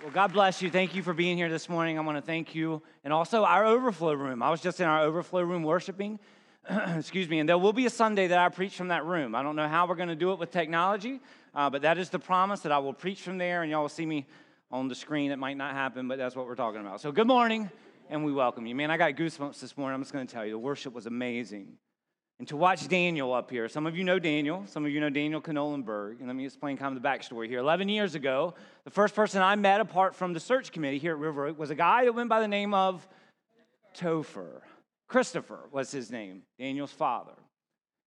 Well, God bless you. Thank you for being here this morning. I want to thank you. And also our overflow room. I was just in our overflow room worshiping. Excuse me. And there will be a Sunday that I preach from that room. I don't know how we're going to do it with technology, uh, but that is the promise that I will preach from there, and y'all will see me on the screen. It might not happen, but that's what we're talking about. So, good morning, and we welcome you. Man, I got goosebumps this morning. I'm just going to tell you the worship was amazing. And to watch Daniel up here, some of you know Daniel, some of you know Daniel Knolenberg. And let me explain kind of the backstory here. 11 years ago, the first person I met apart from the search committee here at River Oak was a guy that went by the name of Topher. Christopher was his name, Daniel's father.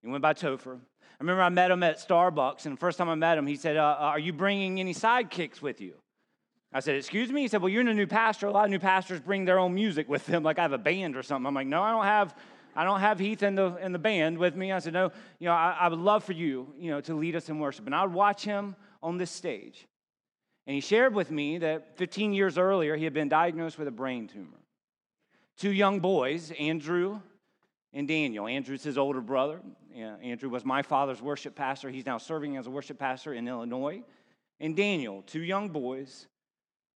He went by Topher. I remember I met him at Starbucks, and the first time I met him, he said, uh, Are you bringing any sidekicks with you? I said, Excuse me? He said, Well, you're in a new pastor. A lot of new pastors bring their own music with them, like I have a band or something. I'm like, No, I don't have I don't have Heath in the, in the band with me. I said, no, you know, I, I would love for you, you know, to lead us in worship. And I would watch him on this stage. And he shared with me that 15 years earlier, he had been diagnosed with a brain tumor. Two young boys, Andrew and Daniel. Andrew's his older brother. Andrew was my father's worship pastor. He's now serving as a worship pastor in Illinois. And Daniel, two young boys,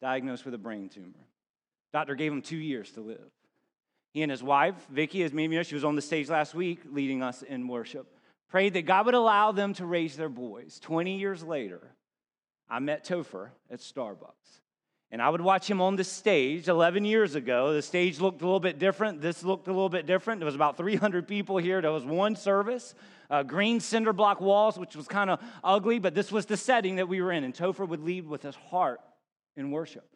diagnosed with a brain tumor. Doctor gave him two years to live. He and his wife, Vicky, as many of you know, she was on the stage last week leading us in worship, prayed that God would allow them to raise their boys. 20 years later, I met Topher at Starbucks. And I would watch him on the stage 11 years ago. The stage looked a little bit different. This looked a little bit different. There was about 300 people here. There was one service, uh, green cinder block walls, which was kind of ugly, but this was the setting that we were in. And Topher would lead with his heart in worship.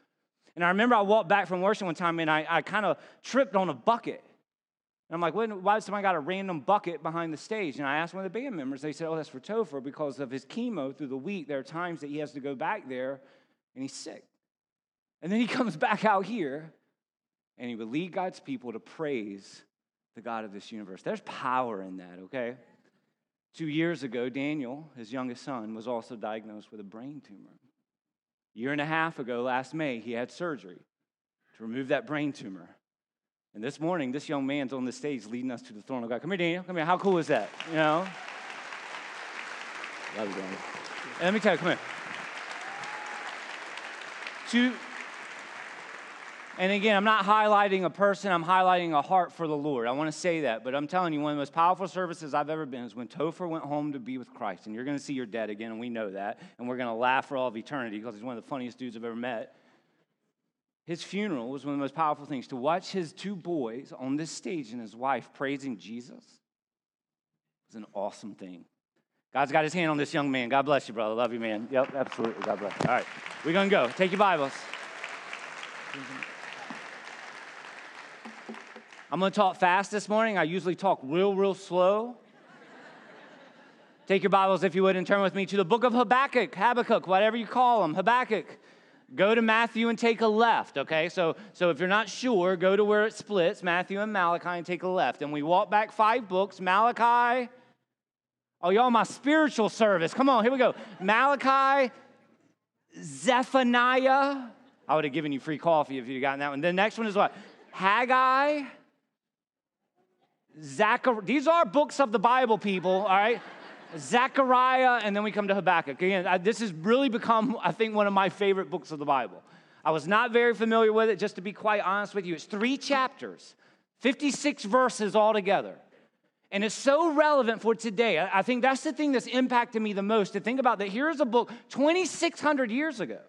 And I remember I walked back from worship one time and I, I kind of tripped on a bucket. And I'm like, why did somebody got a random bucket behind the stage? And I asked one of the band members, they said, oh, that's for Topher because of his chemo through the week. There are times that he has to go back there and he's sick. And then he comes back out here and he would lead God's people to praise the God of this universe. There's power in that, okay? Two years ago, Daniel, his youngest son, was also diagnosed with a brain tumor year and a half ago, last May, he had surgery to remove that brain tumor. And this morning, this young man's on the stage leading us to the throne of God. Come here, Daniel. Come here. How cool is that? You know? Love you, Daniel. And let me tell you, come here. Two, and again, I'm not highlighting a person, I'm highlighting a heart for the Lord. I want to say that, but I'm telling you, one of the most powerful services I've ever been is when Topher went home to be with Christ. And you're going to see your dad again, and we know that. And we're going to laugh for all of eternity because he's one of the funniest dudes I've ever met. His funeral was one of the most powerful things. To watch his two boys on this stage and his wife praising Jesus was an awesome thing. God's got his hand on this young man. God bless you, brother. Love you, man. Yep, absolutely. God bless you. All right, we're going to go. Take your Bibles. I'm going to talk fast this morning. I usually talk real, real slow. Take your Bibles, if you would, and turn with me to the book of Habakkuk, Habakkuk, whatever you call him, Habakkuk. Go to Matthew and take a left, okay? So, so if you're not sure, go to where it splits, Matthew and Malachi, and take a left. And we walk back five books Malachi. Oh, y'all, my spiritual service. Come on, here we go. Malachi, Zephaniah. I would have given you free coffee if you'd gotten that one. The next one is what? Haggai, Zachariah. These are books of the Bible, people, all right? Zechariah, and then we come to Habakkuk. Again, I, this has really become, I think, one of my favorite books of the Bible. I was not very familiar with it, just to be quite honest with you. It's three chapters, 56 verses altogether. And it's so relevant for today. I, I think that's the thing that's impacted me the most to think about that here's a book 2,600 years ago.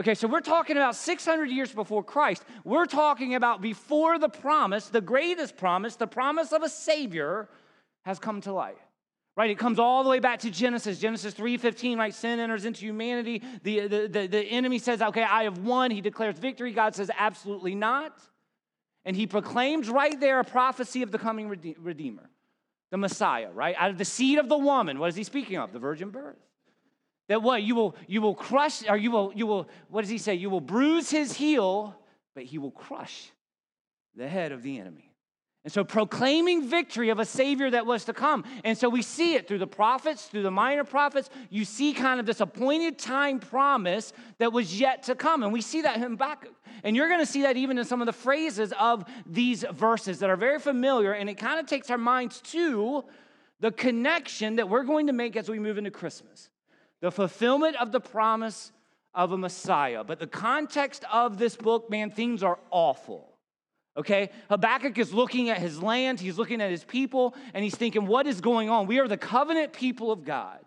Okay, so we're talking about 600 years before Christ. We're talking about before the promise, the greatest promise, the promise of a Savior has come to light. Right? It comes all the way back to Genesis, Genesis 3:15, right? Sin enters into humanity. The, the, the, the enemy says, okay, I have won. He declares victory. God says, absolutely not. And he proclaims right there a prophecy of the coming Redeemer, the Messiah, right? Out of the seed of the woman. What is he speaking of? The virgin birth. That what? You will, you will crush, or you will, you will, what does he say? You will bruise his heel, but he will crush the head of the enemy. And so, proclaiming victory of a Savior that was to come. And so, we see it through the prophets, through the minor prophets. You see kind of this appointed time promise that was yet to come. And we see that in Habakkuk. And you're going to see that even in some of the phrases of these verses that are very familiar. And it kind of takes our minds to the connection that we're going to make as we move into Christmas the fulfillment of the promise of a Messiah. But the context of this book, man, things are awful. Okay? Habakkuk is looking at his land, he's looking at his people, and he's thinking, what is going on? We are the covenant people of God.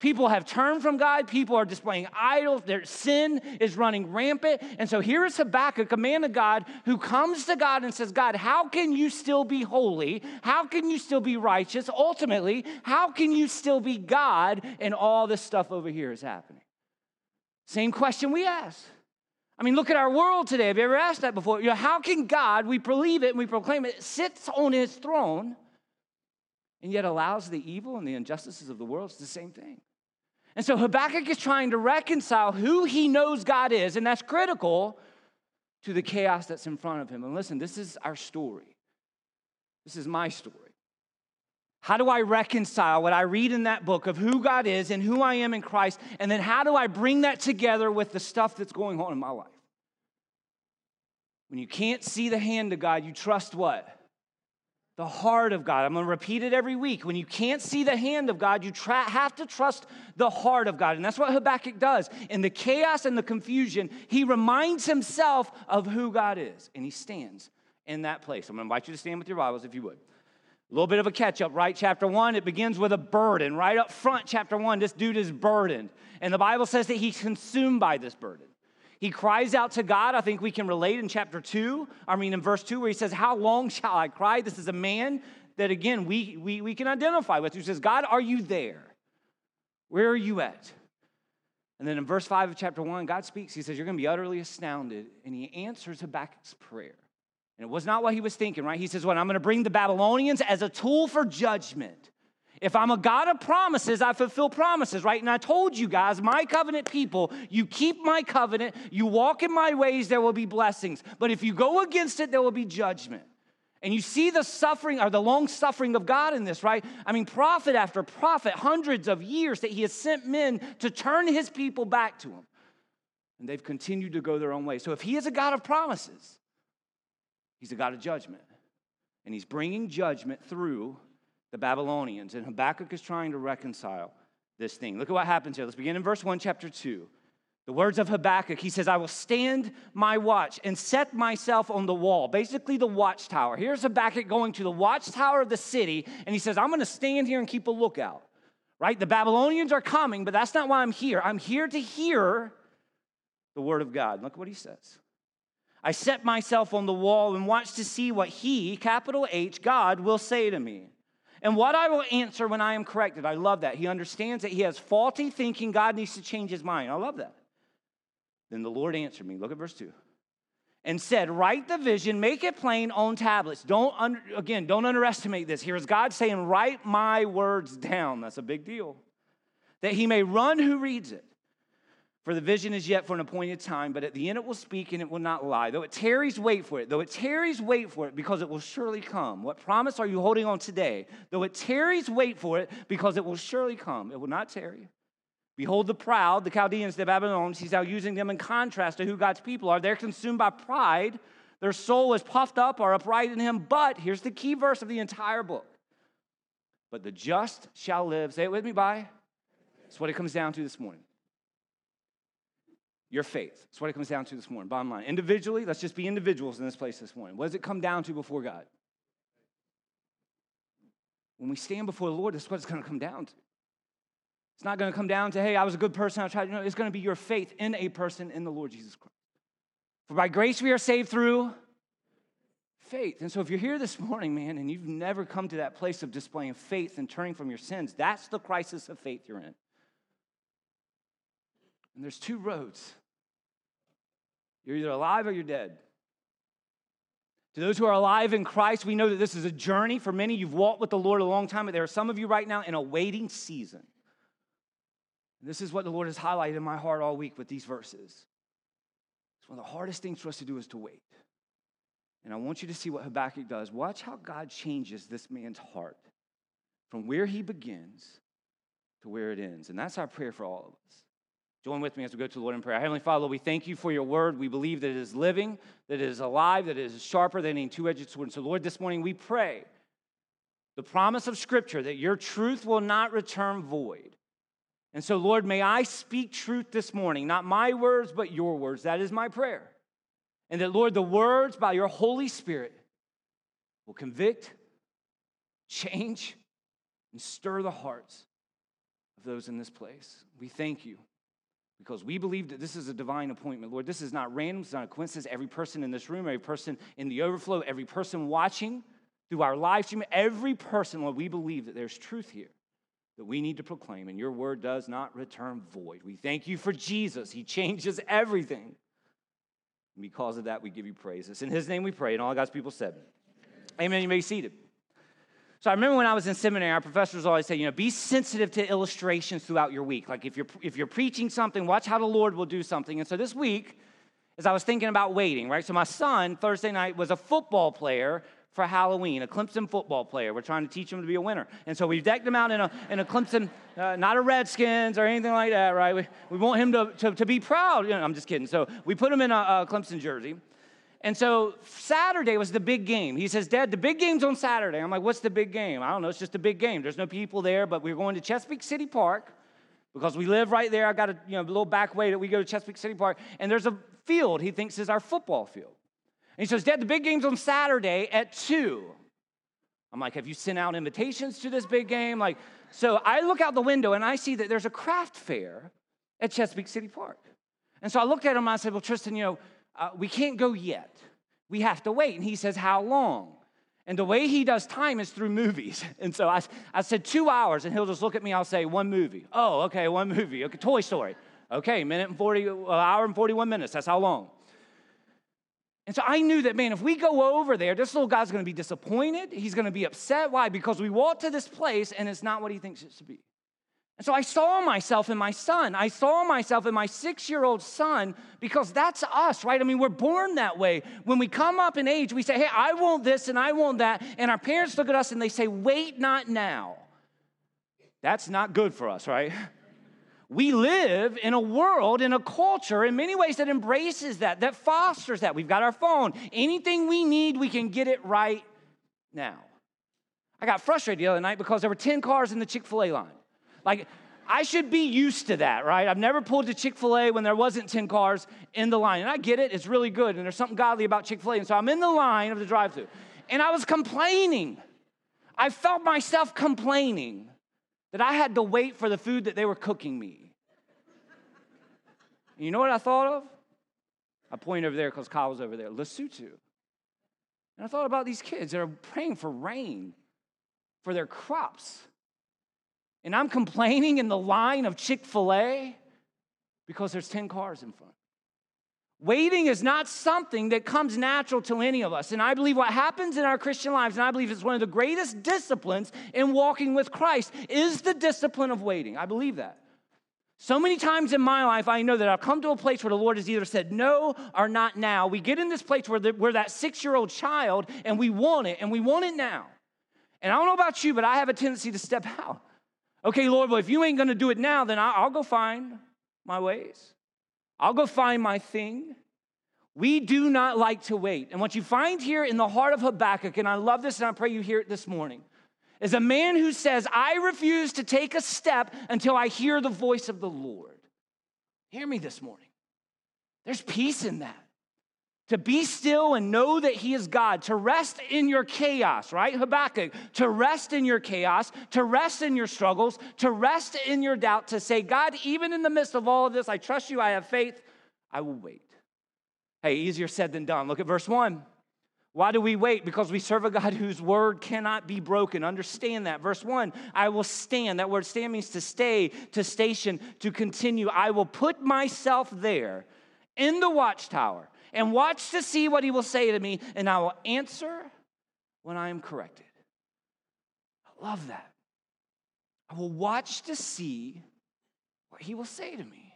People have turned from God. People are displaying idols. Their sin is running rampant. And so here is Habakkuk, a man of God, who comes to God and says, God, how can you still be holy? How can you still be righteous? Ultimately, how can you still be God? And all this stuff over here is happening. Same question we ask. I mean, look at our world today. Have you ever asked that before? You know, how can God, we believe it and we proclaim it, sits on his throne and yet allows the evil and the injustices of the world? It's the same thing. And so Habakkuk is trying to reconcile who he knows God is, and that's critical to the chaos that's in front of him. And listen, this is our story. This is my story. How do I reconcile what I read in that book of who God is and who I am in Christ? And then how do I bring that together with the stuff that's going on in my life? When you can't see the hand of God, you trust what? The heart of God. I'm going to repeat it every week. When you can't see the hand of God, you have to trust the heart of God. And that's what Habakkuk does. In the chaos and the confusion, he reminds himself of who God is, and he stands in that place. I'm going to invite you to stand with your Bibles if you would. A little bit of a catch up, right? Chapter one, it begins with a burden. Right up front, chapter one, this dude is burdened. And the Bible says that he's consumed by this burden. He cries out to God. I think we can relate in chapter 2, I mean, in verse 2, where he says, How long shall I cry? This is a man that, again, we, we, we can identify with, who says, God, are you there? Where are you at? And then in verse 5 of chapter 1, God speaks. He says, You're going to be utterly astounded. And he answers Habakkuk's prayer. And it was not what he was thinking, right? He says, What? I'm going to bring the Babylonians as a tool for judgment. If I'm a God of promises, I fulfill promises, right? And I told you guys, my covenant people, you keep my covenant, you walk in my ways, there will be blessings. But if you go against it, there will be judgment. And you see the suffering or the long suffering of God in this, right? I mean, prophet after prophet, hundreds of years that he has sent men to turn his people back to him. And they've continued to go their own way. So if he is a God of promises, he's a God of judgment. And he's bringing judgment through the Babylonians. And Habakkuk is trying to reconcile this thing. Look at what happens here. Let's begin in verse 1, chapter 2. The words of Habakkuk, he says, I will stand my watch and set myself on the wall, basically the watchtower. Here's Habakkuk going to the watchtower of the city, and he says, I'm going to stand here and keep a lookout, right? The Babylonians are coming, but that's not why I'm here. I'm here to hear the word of God. Look what he says. I set myself on the wall and watch to see what he, capital H, God, will say to me and what I will answer when I am corrected. I love that. He understands that he has faulty thinking. God needs to change his mind. I love that. Then the Lord answered me. Look at verse 2. And said, Write the vision, make it plain on tablets. Don't, under, again, don't underestimate this. Here's God saying, Write my words down. That's a big deal. That he may run who reads it. For the vision is yet for an appointed time, but at the end it will speak and it will not lie. Though it tarries, wait for it. Though it tarries, wait for it, because it will surely come. What promise are you holding on today? Though it tarries, wait for it, because it will surely come. It will not tarry. Behold the proud, the Chaldeans, the Babylonians, he's now using them in contrast to who God's people are. They're consumed by pride. Their soul is puffed up or upright in him. But here's the key verse of the entire book. But the just shall live. Say it with me, by. That's what it comes down to this morning your faith. That's what it comes down to this morning. Bottom line. Individually, let's just be individuals in this place this morning. What does it come down to before God? When we stand before the Lord, that's what it's going to come down to. It's not going to come down to, hey, I was a good person, I tried know. It's going to be your faith in a person in the Lord Jesus Christ. For by grace we are saved through faith. And so if you're here this morning, man, and you've never come to that place of displaying faith and turning from your sins, that's the crisis of faith you're in. And there's two roads you're either alive or you're dead. To those who are alive in Christ, we know that this is a journey. For many, you've walked with the Lord a long time, but there are some of you right now in a waiting season. And this is what the Lord has highlighted in my heart all week with these verses. It's one of the hardest things for us to do is to wait. And I want you to see what Habakkuk does. Watch how God changes this man's heart from where he begins to where it ends. And that's our prayer for all of us. Join with me as we go to the Lord in prayer. Heavenly Father, we thank you for your word. We believe that it is living, that it is alive, that it is sharper than any two edged sword. So, Lord, this morning we pray the promise of Scripture that your truth will not return void. And so, Lord, may I speak truth this morning, not my words, but your words. That is my prayer. And that, Lord, the words by your Holy Spirit will convict, change, and stir the hearts of those in this place. We thank you because we believe that this is a divine appointment. Lord, this is not random, it's not a coincidence. Every person in this room, every person in the overflow, every person watching through our live stream, every person, Lord, we believe that there's truth here that we need to proclaim, and your word does not return void. We thank you for Jesus. He changes everything. And because of that, we give you praise. It's in his name we pray, and all God's people said, Amen. Amen. You may be seated. So I remember when I was in seminary, our professors always say, you know, be sensitive to illustrations throughout your week. Like if you're if you're preaching something, watch how the Lord will do something. And so this week, as I was thinking about waiting, right? So my son Thursday night was a football player for Halloween, a Clemson football player. We're trying to teach him to be a winner. And so we decked him out in a, in a Clemson, uh, not a Redskins or anything like that, right? We, we want him to, to, to be proud. You know, I'm just kidding. So we put him in a, a Clemson jersey. And so Saturday was the big game. He says, Dad, the big game's on Saturday. I'm like, what's the big game? I don't know. It's just a big game. There's no people there, but we're going to Chesapeake City Park because we live right there. I got a you know, little back way that we go to Chesapeake City Park, and there's a field he thinks is our football field. And he says, Dad, the big game's on Saturday at 2. I'm like, have you sent out invitations to this big game? Like, so I look out the window and I see that there's a craft fair at Chesapeake City Park. And so I looked at him and I said, Well, Tristan, you know, uh, we can't go yet. We have to wait. And he says, How long? And the way he does time is through movies. And so I, I said, Two hours. And he'll just look at me, I'll say, One movie. Oh, okay, one movie. Okay, Toy Story. Okay, minute and 40, uh, hour and 41 minutes. That's how long. And so I knew that, man, if we go over there, this little guy's gonna be disappointed. He's gonna be upset. Why? Because we walked to this place and it's not what he thinks it should be. And so I saw myself in my son. I saw myself in my six year old son because that's us, right? I mean, we're born that way. When we come up in age, we say, hey, I want this and I want that. And our parents look at us and they say, wait, not now. That's not good for us, right? We live in a world, in a culture, in many ways that embraces that, that fosters that. We've got our phone. Anything we need, we can get it right now. I got frustrated the other night because there were 10 cars in the Chick fil A line. Like, I should be used to that, right? I've never pulled to Chick fil A when there wasn't 10 cars in the line. And I get it, it's really good, and there's something godly about Chick fil A. And so I'm in the line of the drive through, and I was complaining. I felt myself complaining that I had to wait for the food that they were cooking me. You know what I thought of? I point over there because Kyle was over there, Lesotho. And I thought about these kids that are praying for rain for their crops. And I'm complaining in the line of Chick fil A because there's 10 cars in front. Waiting is not something that comes natural to any of us. And I believe what happens in our Christian lives, and I believe it's one of the greatest disciplines in walking with Christ, is the discipline of waiting. I believe that. So many times in my life, I know that I've come to a place where the Lord has either said no or not now. We get in this place where we're that six year old child and we want it and we want it now. And I don't know about you, but I have a tendency to step out. Okay, Lord, well, if you ain't gonna do it now, then I'll go find my ways. I'll go find my thing. We do not like to wait. And what you find here in the heart of Habakkuk, and I love this and I pray you hear it this morning, is a man who says, I refuse to take a step until I hear the voice of the Lord. Hear me this morning. There's peace in that. To be still and know that He is God, to rest in your chaos, right? Habakkuk, to rest in your chaos, to rest in your struggles, to rest in your doubt, to say, God, even in the midst of all of this, I trust you, I have faith, I will wait. Hey, easier said than done. Look at verse 1. Why do we wait? Because we serve a God whose word cannot be broken. Understand that. Verse 1 I will stand. That word stand means to stay, to station, to continue. I will put myself there in the watchtower and watch to see what he will say to me, and I will answer when I am corrected. I love that. I will watch to see what he will say to me.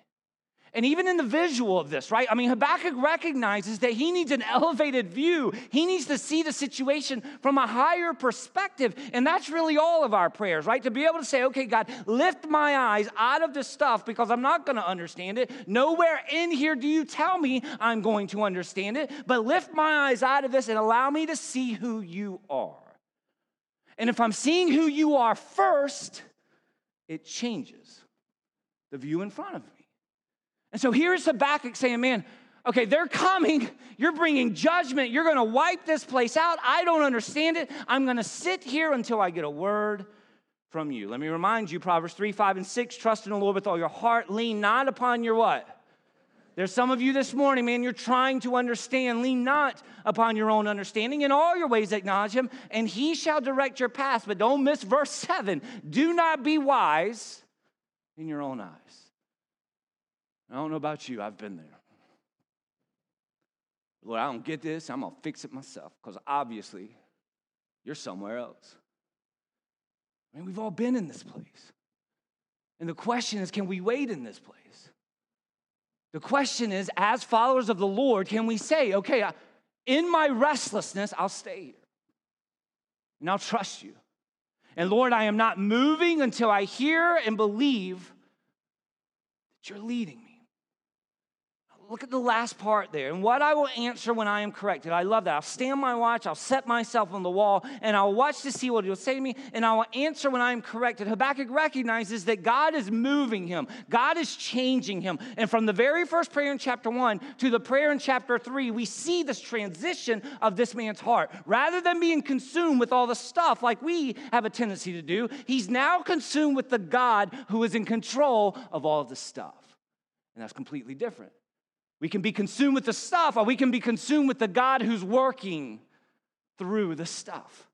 And even in the visual of this, right? I mean, Habakkuk recognizes that he needs an elevated view. He needs to see the situation from a higher perspective. And that's really all of our prayers, right? To be able to say, okay, God, lift my eyes out of this stuff because I'm not going to understand it. Nowhere in here do you tell me I'm going to understand it, but lift my eyes out of this and allow me to see who you are. And if I'm seeing who you are first, it changes the view in front of me. And so here's Habakkuk saying, Man, okay, they're coming. You're bringing judgment. You're going to wipe this place out. I don't understand it. I'm going to sit here until I get a word from you. Let me remind you Proverbs 3, 5, and 6 trust in the Lord with all your heart. Lean not upon your what? There's some of you this morning, man, you're trying to understand. Lean not upon your own understanding. In all your ways, acknowledge him, and he shall direct your path. But don't miss verse 7. Do not be wise in your own eyes. I don't know about you, I've been there. Lord, I don't get this. I'm going to fix it myself because obviously you're somewhere else. I mean, we've all been in this place. And the question is can we wait in this place? The question is, as followers of the Lord, can we say, okay, in my restlessness, I'll stay here and I'll trust you. And Lord, I am not moving until I hear and believe that you're leading. Look at the last part there. And what I will answer when I am corrected. I love that. I'll stand my watch, I'll set myself on the wall, and I'll watch to see what he'll say to me, and I will answer when I am corrected. Habakkuk recognizes that God is moving him, God is changing him. And from the very first prayer in chapter one to the prayer in chapter three, we see this transition of this man's heart. Rather than being consumed with all the stuff like we have a tendency to do, he's now consumed with the God who is in control of all the stuff. And that's completely different. We can be consumed with the stuff, or we can be consumed with the God who's working through the stuff.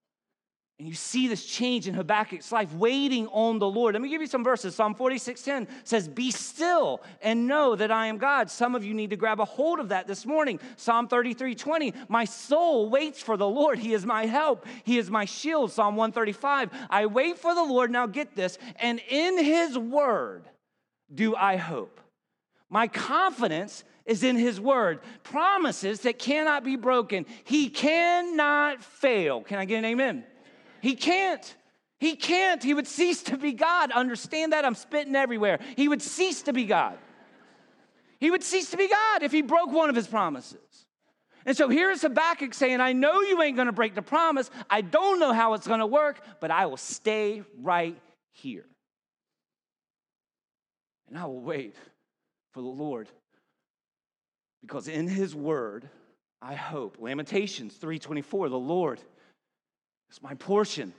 And you see this change in Habakkuk's life, waiting on the Lord. Let me give you some verses. Psalm 46:10 says, Be still and know that I am God. Some of you need to grab a hold of that this morning. Psalm 33:20, My soul waits for the Lord. He is my help. He is my shield. Psalm 135, I wait for the Lord. Now get this, and in his word do I hope. My confidence is in his word. Promises that cannot be broken. He cannot fail. Can I get an amen? He can't. He can't. He would cease to be God. Understand that? I'm spitting everywhere. He would cease to be God. He would cease to be God if he broke one of his promises. And so here's Habakkuk saying, I know you ain't gonna break the promise. I don't know how it's gonna work, but I will stay right here. And I will wait for the Lord because in his word I hope. Lamentations 3:24, the Lord is my portion.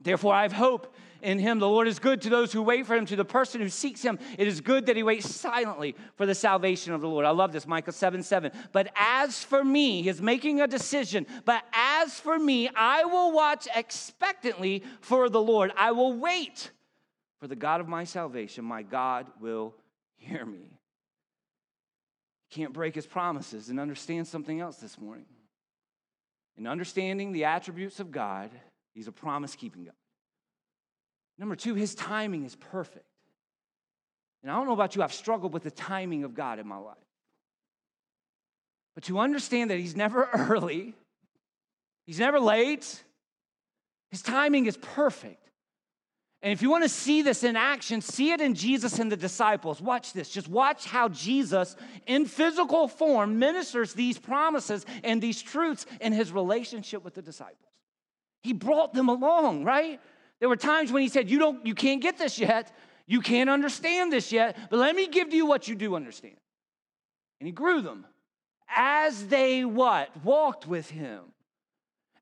Therefore, I have hope in him. The Lord is good to those who wait for him, to the person who seeks him. It is good that he waits silently for the salvation of the Lord. I love this, Micah 7 7. But as for me, he is making a decision. But as for me, I will watch expectantly for the Lord. I will wait for the God of my salvation. My God will hear me can't break his promises and understand something else this morning. In understanding the attributes of God, he's a promise keeping God. Number two, his timing is perfect. And I don't know about you, I've struggled with the timing of God in my life. But to understand that he's never early, he's never late, his timing is perfect. And if you want to see this in action, see it in Jesus and the disciples. Watch this. Just watch how Jesus, in physical form, ministers these promises and these truths in his relationship with the disciples. He brought them along, right? There were times when he said, You don't, you can't get this yet, you can't understand this yet, but let me give you what you do understand. And he grew them as they what? Walked with him.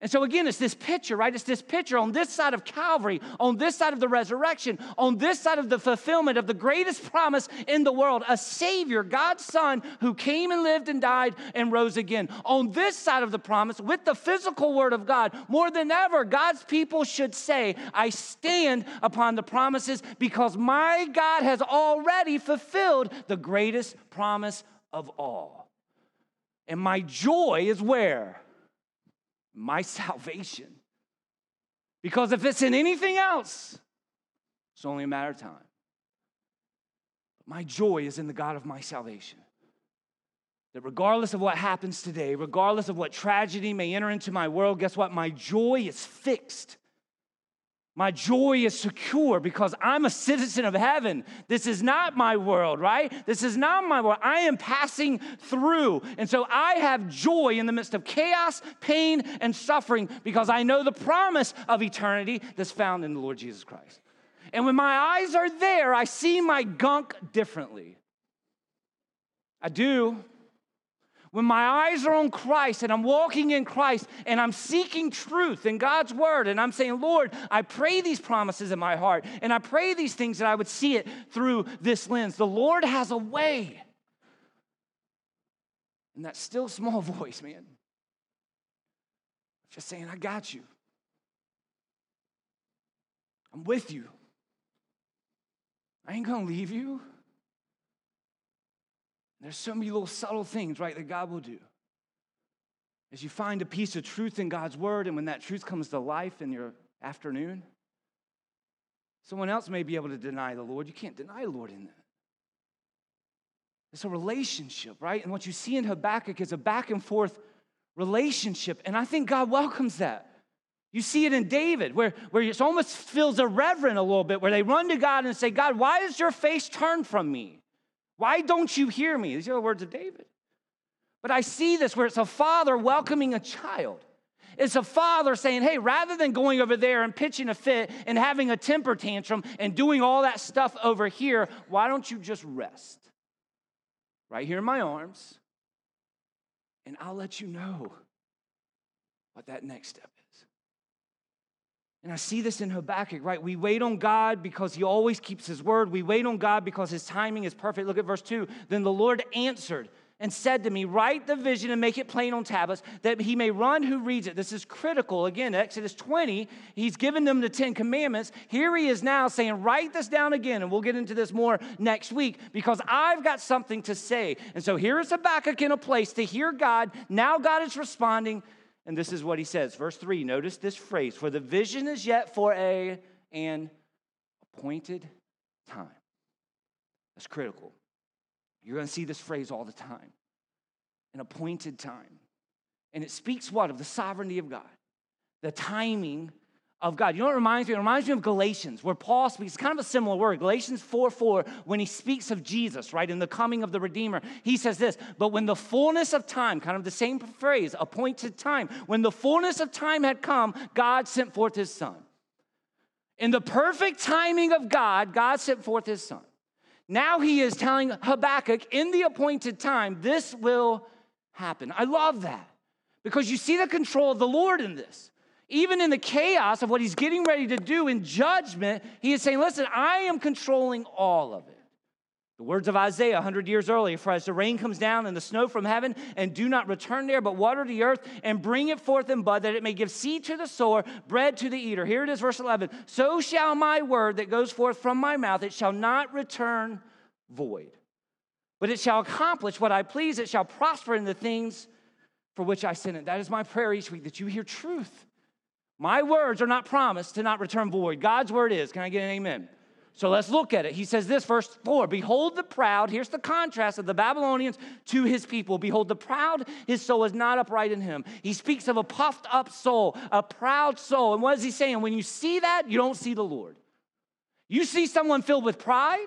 And so, again, it's this picture, right? It's this picture on this side of Calvary, on this side of the resurrection, on this side of the fulfillment of the greatest promise in the world a Savior, God's Son, who came and lived and died and rose again. On this side of the promise, with the physical Word of God, more than ever, God's people should say, I stand upon the promises because my God has already fulfilled the greatest promise of all. And my joy is where? My salvation. Because if it's in anything else, it's only a matter of time. My joy is in the God of my salvation. That regardless of what happens today, regardless of what tragedy may enter into my world, guess what? My joy is fixed my joy is secure because I'm a citizen of heaven. This is not my world, right? This is not my world. I am passing through. And so I have joy in the midst of chaos, pain, and suffering because I know the promise of eternity that's found in the Lord Jesus Christ. And when my eyes are there, I see my gunk differently. I do. When my eyes are on Christ and I'm walking in Christ and I'm seeking truth in God's word and I'm saying, Lord, I pray these promises in my heart and I pray these things that I would see it through this lens. The Lord has a way. And that still small voice, man, just saying, I got you. I'm with you. I ain't gonna leave you. There's so many little subtle things, right, that God will do. As you find a piece of truth in God's word, and when that truth comes to life in your afternoon, someone else may be able to deny the Lord. You can't deny the Lord in that. It's a relationship, right? And what you see in Habakkuk is a back and forth relationship. And I think God welcomes that. You see it in David, where, where it almost feels irreverent a little bit, where they run to God and say, God, why is your face turned from me? Why don't you hear me? These are the words of David. But I see this where it's a father welcoming a child. It's a father saying, hey, rather than going over there and pitching a fit and having a temper tantrum and doing all that stuff over here, why don't you just rest? Right here in my arms, and I'll let you know what that next step. And I see this in Habakkuk, right? We wait on God because he always keeps his word. We wait on God because his timing is perfect. Look at verse 2. Then the Lord answered and said to me, Write the vision and make it plain on tablets that he may run who reads it. This is critical. Again, Exodus 20, he's given them the Ten Commandments. Here he is now saying, Write this down again. And we'll get into this more next week because I've got something to say. And so here is Habakkuk in a place to hear God. Now God is responding. And this is what he says. Verse 3, notice this phrase For the vision is yet for a an appointed time. That's critical. You're going to see this phrase all the time an appointed time. And it speaks what? Of the sovereignty of God, the timing of God. You know what reminds me? It reminds me of Galatians, where Paul speaks kind of a similar word. Galatians 4 4, when he speaks of Jesus, right, in the coming of the Redeemer, he says this, but when the fullness of time, kind of the same phrase, appointed time, when the fullness of time had come, God sent forth his son. In the perfect timing of God, God sent forth his son. Now he is telling Habakkuk in the appointed time, this will happen. I love that because you see the control of the Lord in this. Even in the chaos of what he's getting ready to do in judgment, he is saying, Listen, I am controlling all of it. The words of Isaiah 100 years earlier For as the rain comes down and the snow from heaven, and do not return there, but water the earth and bring it forth in bud, that it may give seed to the sower, bread to the eater. Here it is, verse 11. So shall my word that goes forth from my mouth, it shall not return void, but it shall accomplish what I please, it shall prosper in the things for which I sent it. That is my prayer each week that you hear truth my words are not promised to not return void. God's word is. Can I get an amen? So let's look at it. He says this, verse 4 Behold the proud, here's the contrast of the Babylonians to his people. Behold, the proud, his soul is not upright in him. He speaks of a puffed up soul, a proud soul. And what is he saying? When you see that, you don't see the Lord. You see someone filled with pride,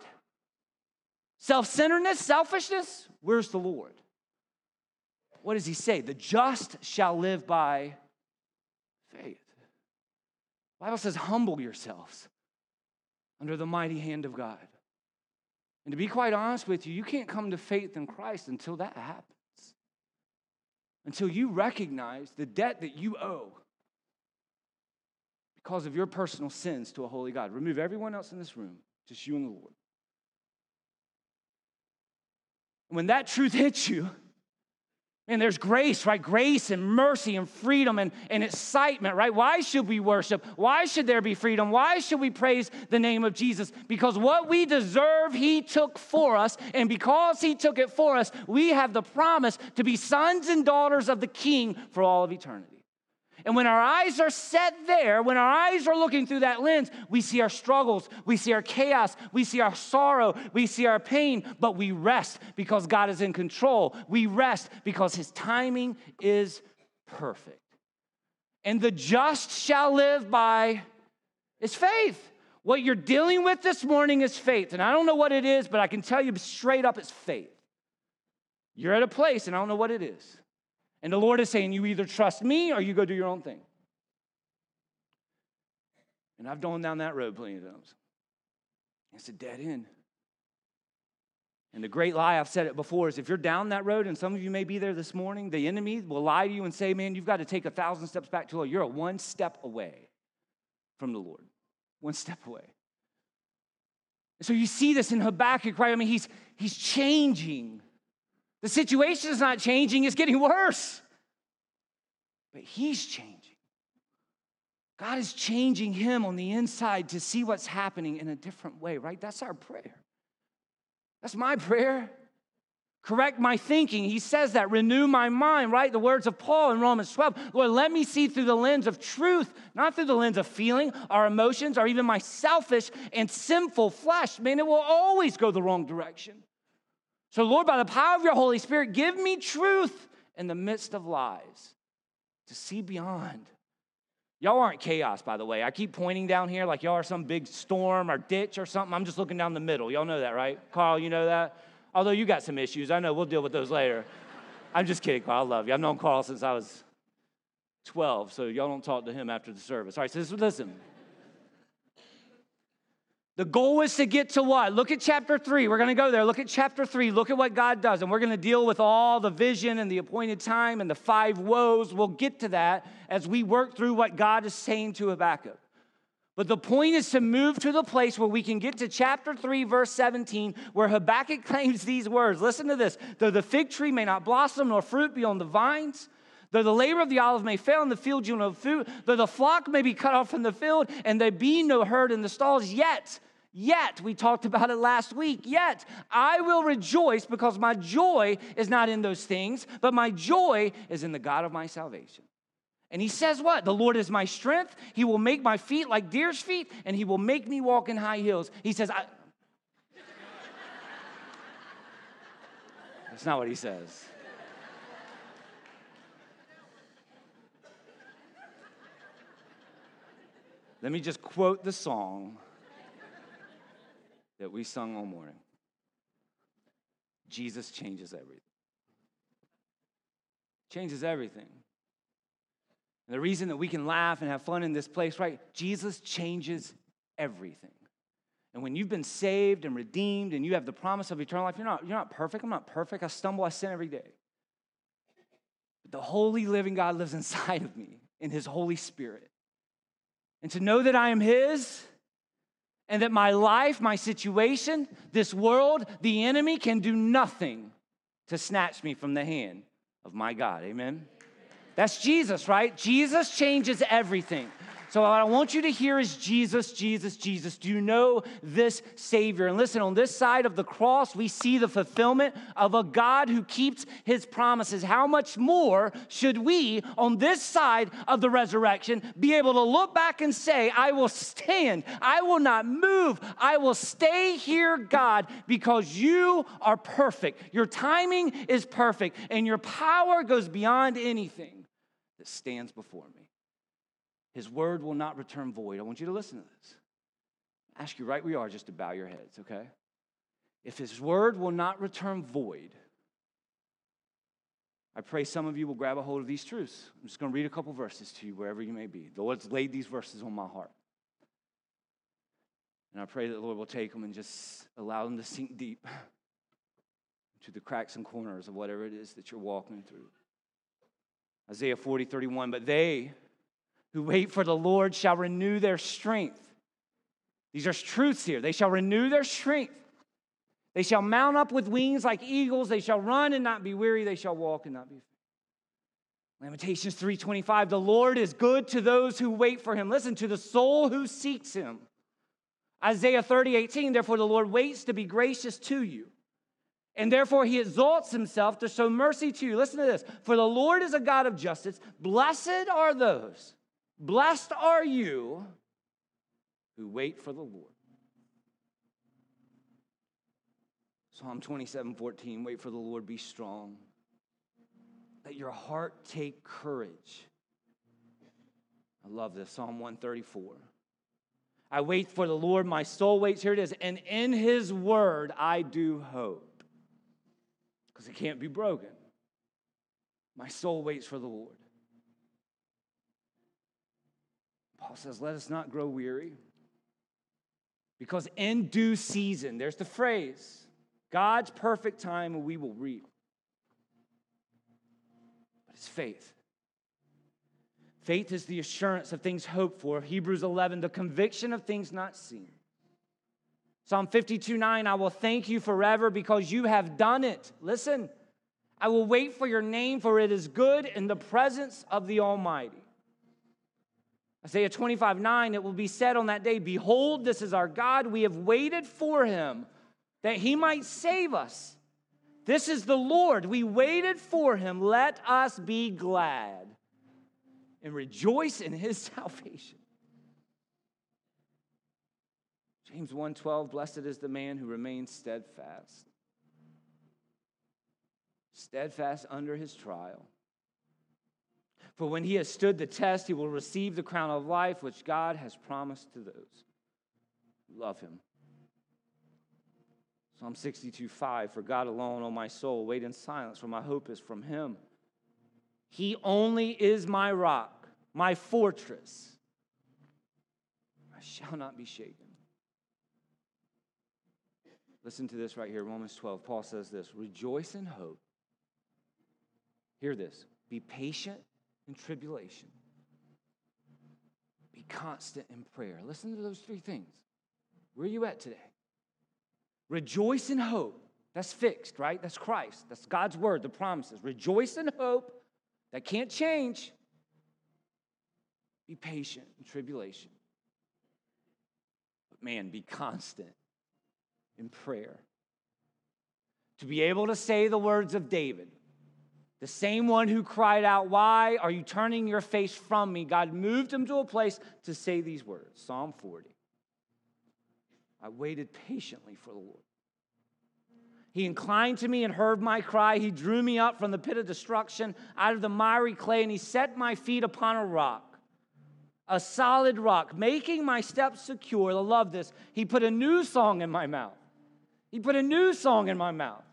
self centeredness, selfishness, where's the Lord? What does he say? The just shall live by. Bible says, humble yourselves under the mighty hand of God. And to be quite honest with you, you can't come to faith in Christ until that happens. Until you recognize the debt that you owe because of your personal sins to a holy God. Remove everyone else in this room, just you and the Lord. When that truth hits you, and there's grace, right? Grace and mercy and freedom and, and excitement, right? Why should we worship? Why should there be freedom? Why should we praise the name of Jesus? Because what we deserve, He took for us. And because He took it for us, we have the promise to be sons and daughters of the King for all of eternity. And when our eyes are set there, when our eyes are looking through that lens, we see our struggles, we see our chaos, we see our sorrow, we see our pain, but we rest because God is in control. We rest because His timing is perfect. And the just shall live by His faith. What you're dealing with this morning is faith. And I don't know what it is, but I can tell you straight up it's faith. You're at a place, and I don't know what it is. And the Lord is saying, You either trust me or you go do your own thing. And I've gone down that road plenty of times. It's a dead end. And the great lie, I've said it before, is if you're down that road, and some of you may be there this morning, the enemy will lie to you and say, Man, you've got to take a thousand steps back to the Lord. You're a one step away from the Lord. One step away. So you see this in Habakkuk, right? I mean, he's, he's changing. The situation is not changing, it's getting worse. But he's changing. God is changing him on the inside to see what's happening in a different way, right? That's our prayer. That's my prayer. Correct my thinking. He says that. Renew my mind, right? The words of Paul in Romans 12. Lord, let me see through the lens of truth, not through the lens of feeling, our emotions, or even my selfish and sinful flesh. Man, it will always go the wrong direction. So, Lord, by the power of your Holy Spirit, give me truth in the midst of lies to see beyond. Y'all aren't chaos, by the way. I keep pointing down here like y'all are some big storm or ditch or something. I'm just looking down the middle. Y'all know that, right? Carl, you know that? Although you got some issues. I know we'll deal with those later. I'm just kidding, Carl. I love you. I've known Carl since I was 12, so y'all don't talk to him after the service. All right, so listen. The goal is to get to what? Look at chapter three. We're going to go there. Look at chapter three. Look at what God does. And we're going to deal with all the vision and the appointed time and the five woes. We'll get to that as we work through what God is saying to Habakkuk. But the point is to move to the place where we can get to chapter 3, verse 17, where Habakkuk claims these words. Listen to this. Though the fig tree may not blossom, nor fruit be on the vines, though the labor of the olive may fail in the field, you know food, though the flock may be cut off from the field, and there be no herd in the stalls, yet Yet, we talked about it last week, yet I will rejoice because my joy is not in those things, but my joy is in the God of my salvation. And he says, What? The Lord is my strength. He will make my feet like deer's feet, and he will make me walk in high heels. He says, I... That's not what he says. Let me just quote the song that we sung all morning. Jesus changes everything. Changes everything. And the reason that we can laugh and have fun in this place, right? Jesus changes everything. And when you've been saved and redeemed and you have the promise of eternal life, you're not, you're not perfect. I'm not perfect. I stumble, I sin every day. But the holy living God lives inside of me in his Holy Spirit. And to know that I am his and that my life, my situation, this world, the enemy can do nothing to snatch me from the hand of my God. Amen. That's Jesus, right? Jesus changes everything. So, what I want you to hear is Jesus, Jesus, Jesus. Do you know this Savior? And listen, on this side of the cross, we see the fulfillment of a God who keeps his promises. How much more should we, on this side of the resurrection, be able to look back and say, I will stand, I will not move, I will stay here, God, because you are perfect. Your timing is perfect, and your power goes beyond anything that stands before me. His word will not return void. I want you to listen to this. I ask you right where you are just to bow your heads, okay? If his word will not return void, I pray some of you will grab a hold of these truths. I'm just going to read a couple verses to you wherever you may be. The Lord's laid these verses on my heart. And I pray that the Lord will take them and just allow them to sink deep to the cracks and corners of whatever it is that you're walking through. Isaiah 40, 31. But they, who wait for the Lord shall renew their strength. These are truths here. They shall renew their strength. They shall mount up with wings like eagles. They shall run and not be weary. They shall walk and not be faint. Lamentations 3:25 The Lord is good to those who wait for him. Listen to the soul who seeks him. Isaiah 30, 18, therefore the Lord waits to be gracious to you. And therefore he exalts himself to show mercy to you. Listen to this. For the Lord is a God of justice. Blessed are those Blessed are you who wait for the Lord. Psalm 27 14, wait for the Lord, be strong. Let your heart take courage. I love this. Psalm 134. I wait for the Lord, my soul waits. Here it is. And in his word I do hope. Because it can't be broken. My soul waits for the Lord. Paul says, Let us not grow weary. Because in due season, there's the phrase God's perfect time, and we will reap. But it's faith. Faith is the assurance of things hoped for. Hebrews 11, the conviction of things not seen. Psalm 52 9, I will thank you forever because you have done it. Listen, I will wait for your name, for it is good in the presence of the Almighty. Isaiah 25 9, it will be said on that day, Behold, this is our God. We have waited for him that he might save us. This is the Lord. We waited for him. Let us be glad and rejoice in his salvation. James 1:12 Blessed is the man who remains steadfast. Steadfast under his trial. For when he has stood the test, he will receive the crown of life which God has promised to those who love him. Psalm 62 5 For God alone, O my soul, wait in silence, for my hope is from him. He only is my rock, my fortress. I shall not be shaken. Listen to this right here, Romans 12. Paul says this Rejoice in hope. Hear this be patient in tribulation, be constant in prayer. Listen to those three things. Where are you at today? Rejoice in hope. That's fixed, right? That's Christ. That's God's word, the promises. Rejoice in hope. That can't change. Be patient in tribulation. But man, be constant in prayer. To be able to say the words of David, the same one who cried out, Why are you turning your face from me? God moved him to a place to say these words Psalm 40. I waited patiently for the Lord. He inclined to me and heard my cry. He drew me up from the pit of destruction, out of the miry clay, and he set my feet upon a rock, a solid rock, making my steps secure. I love this. He put a new song in my mouth. He put a new song in my mouth.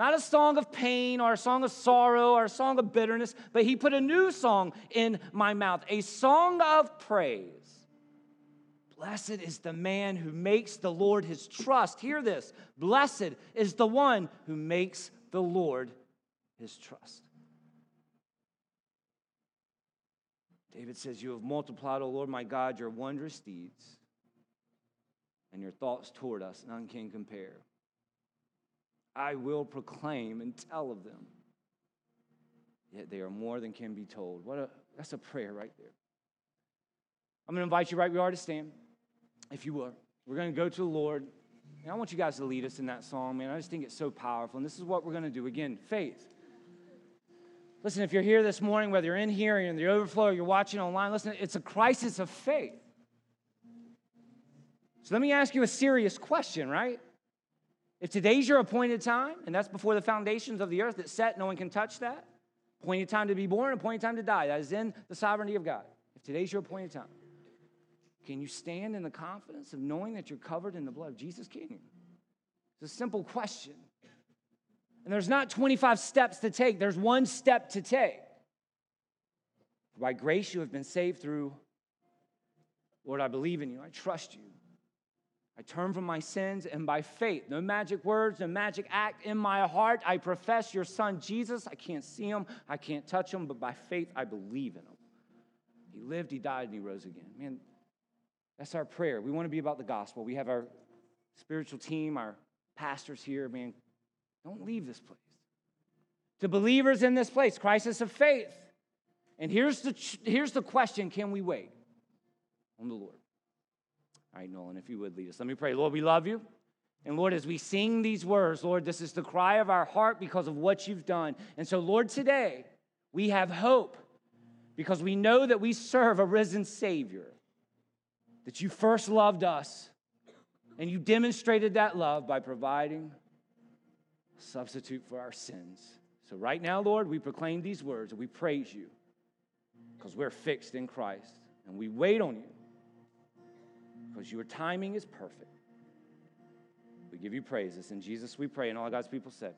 Not a song of pain or a song of sorrow or a song of bitterness, but he put a new song in my mouth, a song of praise. Blessed is the man who makes the Lord his trust. Hear this. Blessed is the one who makes the Lord his trust. David says, You have multiplied, O Lord my God, your wondrous deeds, and your thoughts toward us none can compare. I will proclaim and tell of them. Yet they are more than can be told. What a that's a prayer right there. I'm to invite you right where you are to stand if you would. We're to go to the Lord. And I want you guys to lead us in that song, man. I just think it's so powerful. And this is what we're to do. Again, faith. Listen, if you're here this morning, whether you're in here or in the overflow or you're watching online, listen, it's a crisis of faith. So let me ask you a serious question, right? If today's your appointed time, and that's before the foundations of the earth that's set, no one can touch that. Appointed time to be born, appointed time to die. That is in the sovereignty of God. If today's your appointed time. Can you stand in the confidence of knowing that you're covered in the blood of Jesus? Can you? It's a simple question. And there's not 25 steps to take, there's one step to take. By grace, you have been saved through, Lord, I believe in you, I trust you. I turn from my sins, and by faith, no magic words, no magic act in my heart, I profess your son Jesus. I can't see him, I can't touch him, but by faith, I believe in him. He lived, he died, and he rose again. Man, that's our prayer. We want to be about the gospel. We have our spiritual team, our pastors here. Man, don't leave this place. To believers in this place, crisis of faith. And here's the, here's the question can we wait on the Lord? All right, Nolan, if you would lead us. Let me pray. Lord, we love you. And Lord, as we sing these words, Lord, this is the cry of our heart because of what you've done. And so, Lord, today we have hope because we know that we serve a risen Savior that you first loved us and you demonstrated that love by providing a substitute for our sins. So, right now, Lord, we proclaim these words and we praise you because we're fixed in Christ and we wait on you because your timing is perfect. We give you praises. In Jesus we pray, and all God's people said.